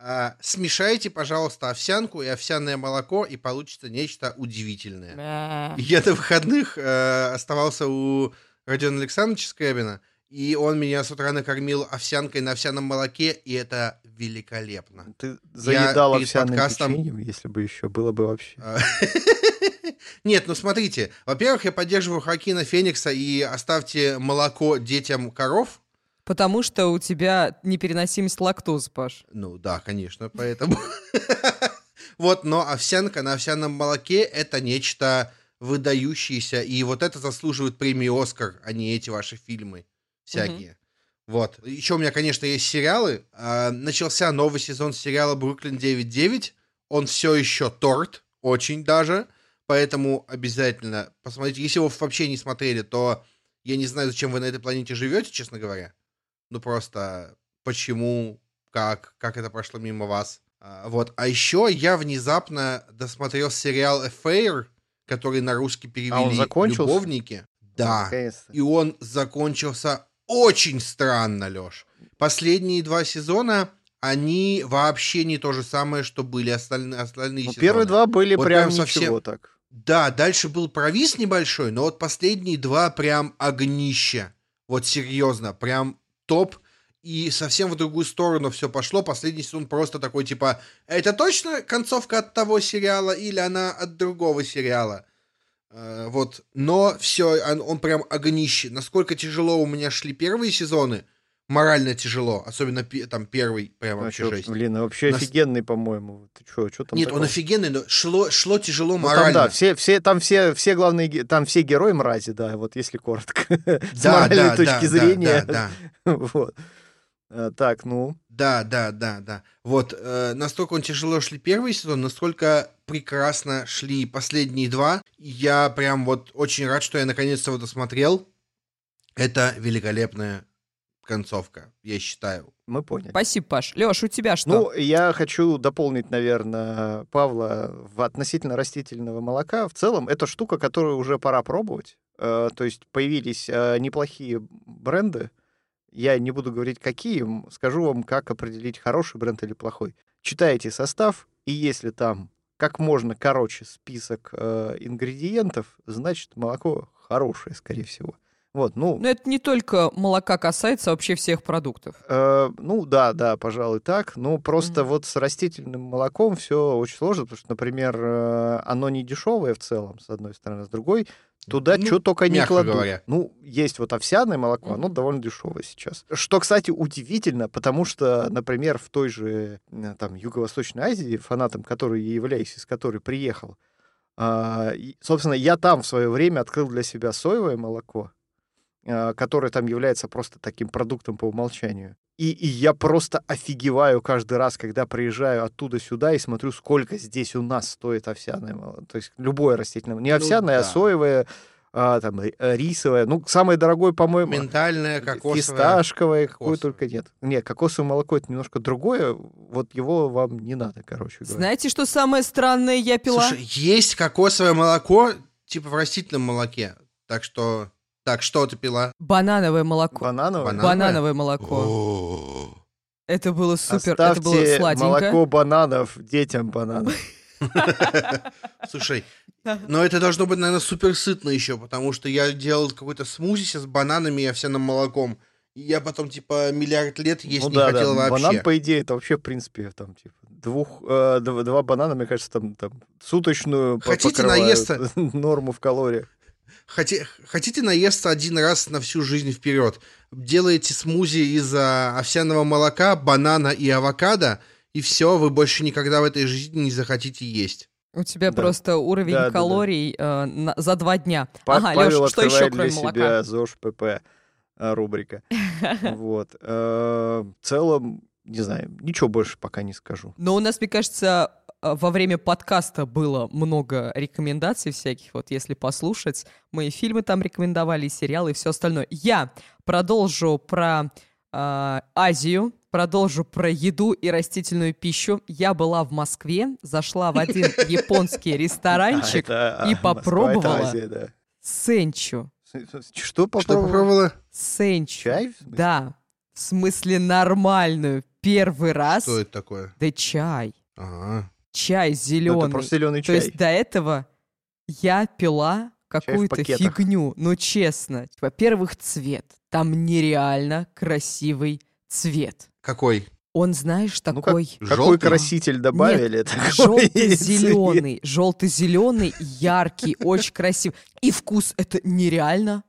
А, смешайте, пожалуйста, овсянку и овсяное молоко, и получится нечто удивительное. Я на выходных э, оставался у Родиона Александровича Скрябина, и он меня с утра накормил овсянкой на овсяном молоке, и это великолепно. Ты заедал перед овсяным подкастом- печеньем, если бы еще было бы вообще. А, Нет, ну смотрите, во-первых, я поддерживаю Хакина Феникса и оставьте молоко детям коров. Потому что у тебя непереносимость лактозы, Паш. Ну да, конечно, поэтому. Вот, но овсянка на овсяном молоке это нечто выдающееся, и вот это заслуживает премии Оскар, а не эти ваши фильмы всякие. Вот. Еще у меня, конечно, есть сериалы. А, Начался новый сезон сериала «Бруклин 9.9». Он все еще торт, очень даже. Поэтому обязательно посмотрите. Если вы вообще не смотрели, то я не знаю, зачем вы на этой планете живете, честно говоря. Ну просто почему, как, как это прошло мимо вас. А, вот. А еще я внезапно досмотрел сериал Affair, который на русский перевели А он закончился? «Любовники». Да. Наконец-то. И он закончился очень странно, Лёш. Последние два сезона, они вообще не то же самое, что были остальные, остальные Ну, сезоны. первые два были Вот прям прям ничего совсем- так. Да, дальше был провис небольшой, но вот последние два прям огнище. Вот серьезно, прям топ. И совсем в другую сторону все пошло. Последний сезон просто такой, типа, это точно концовка от того сериала или она от другого сериала? Э, вот. Но все, он, он прям огнище. Насколько тяжело у меня шли первые сезоны, морально тяжело. Особенно там первый, прям вообще Вообще, жесть. блин, а вообще Нас- офигенный, по-моему. Ты что, что там Нет, он такого? офигенный, но шло, шло тяжело Ну, там, морально. да, все, все, там все, все главные, там все герои мрази, да, вот если коротко. С Да, моральной да, точки да, да, зрения. да, да. Вот. А, Так, ну, Да, да, да, да. Вот, э, настолько он тяжело шли первый сезон, насколько прекрасно шли последние два. Я прям вот очень рад, что я наконец-то его досмотрел. Это великолепная концовка, я считаю. мы поняли. Спасибо, Паш. Леш, у тебя что? Ну, я хочу дополнить, наверное, Павла в относительно растительного молока. В целом, это штука, которую уже пора пробовать. Э, То есть появились э, неплохие бренды. Я не буду говорить, какие. Скажу вам, как определить, хороший бренд или плохой. Читаете состав, и если там как можно короче список э, ингредиентов, значит, молоко хорошее, скорее всего. Вот, ну, Но это не только молока касается, а вообще всех продуктов. Э, ну да, да, пожалуй, так. Ну просто Мгм. вот с растительным молоком все очень сложно, потому что, например, э, оно не дешевое в целом, с одной стороны, с другой туда Ну, что только не мягко кладут. говоря. Ну, есть вот овсяное молоко, оно довольно дешевое сейчас. Что, кстати, удивительно, потому что, например, в той же э, там Юго-Восточной Азии, фанатом которой я являюсь, из которой приехал, а, собственно, я там в свое время открыл для себя соевое молоко, а, которое там является просто таким продуктом по умолчанию. И, и я просто офигеваю каждый раз, когда приезжаю оттуда сюда и смотрю, сколько здесь у нас стоит овсяное молоко. То есть любое растительное. Не Ну овсяное, а да. соевое, а, там, э, рисовое. Ну, самое дорогое, по-моему, Ментальное, кокосовое. фисташковое, какое только нет. Нет, кокосовое молоко это немножко другое. Вот его вам не надо, короче говоря. Знаете, что самое странное я пила? Слушай, есть кокосовое молоко, типа в растительном молоке. Так что... Так, что ты пила? Банановое молоко. Банановое? Банан? Банановое молоко. Это было супер, это было сладенько. молоко бананов детям бананов. Слушай, но это должно быть, наверное, супер сытно еще, потому что я делал какой-то смузи с бананами и овсяным молоком. И я потом, типа, миллиард лет есть Ну не да, хотел да. вообще. Банан, по идее, это вообще, в принципе, там, типа, двух, э, дв- два банана, мне кажется, там, там суточную Хотите покрывают наесться? норму в калориях. Хоти- Хотите наесться один раз на всю жизнь вперед? Делаете смузи из а, овсяного молока, банана и авокадо, и все, вы больше никогда в этой жизни не захотите есть. У тебя Да. просто уровень Да, да, да. калорий э, на- за два дня. Па- ага, Павел Лёш, что еще кроме для молока? себя ЗОЖ ПП э, рубрика. Вот. Э, В целом, не знаю, ничего больше пока не скажу. Но у нас, мне кажется, во время подкаста было много рекомендаций всяких. Вот если послушать, мы и фильмы там рекомендовали, и сериалы, и все остальное. Я продолжу про э, Азию, продолжу про еду и растительную пищу. Я была в Москве, зашла в один японский ресторанчик А, и а, попробовала. Сенчу. Что Что попробовал? попробовала? Сенчу. Чай? Да. В смысле нормальную. Первый раз. Что это такое? Да чай. Ага. Чай Ну, зеленый. Это просто зеленый То чай. есть до этого я пила какую-то фигню. Ну, честно. Во-первых, цвет. Там нереально красивый цвет. Какой? Он, знаешь, Ну, как- такой Какой Желтый? краситель добавили? такой и цвет. желто-зеленый. Желто-зеленый, яркий, очень красивый. И вкус это нереально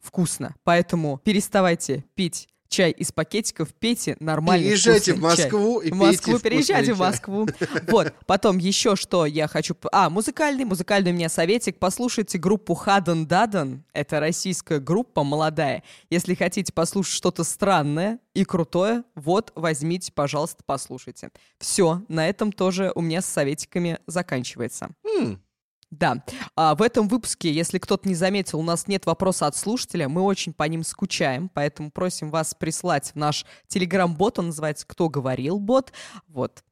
вкусно. Поэтому переставайте пить чай из пакетиков, пейте нормальный Переезжайте в вкусный чай. Москву и В Москву, пейте переезжайте в. Москву. Вот, потом еще что я хочу... А, музыкальный, музыкальный у меня советик. Послушайте группу Хаден Даден. Это российская группа, молодая. Если хотите послушать что-то странное и крутое, вот, возьмите, пожалуйста, послушайте. Все, на этом тоже у меня с советиками заканчивается. Да. А в этом выпуске, если кто-то не заметил, у нас нет вопроса от слушателя. Мы очень по ним скучаем, поэтому просим вас прислать в наш телеграм-бот. Он называется «Кто говорил бот?». Вот.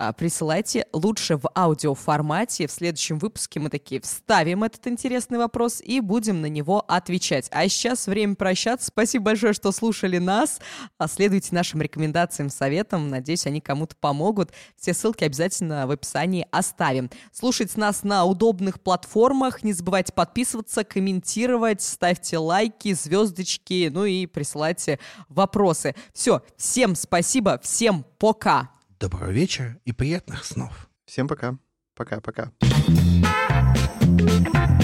А, Присылайте лучше в аудиоформате. В следующем выпуске мы такие вставим этот интересный вопрос и будем на него отвечать. А сейчас время прощаться. Спасибо большое, что слушали нас. А Следуйте нашим рекомендациям, советам. Надеюсь, они кому-то помогут. Все ссылки обязательно в описании оставим. Слушайте нас на удобных платформах. Не забывайте подписываться, комментировать, ставьте лайки, звездочки, ну и присылайте вопросы. Все, всем спасибо, всем пока! Доброго вечера и приятных снов. Всем пока. Пока-пока. Thank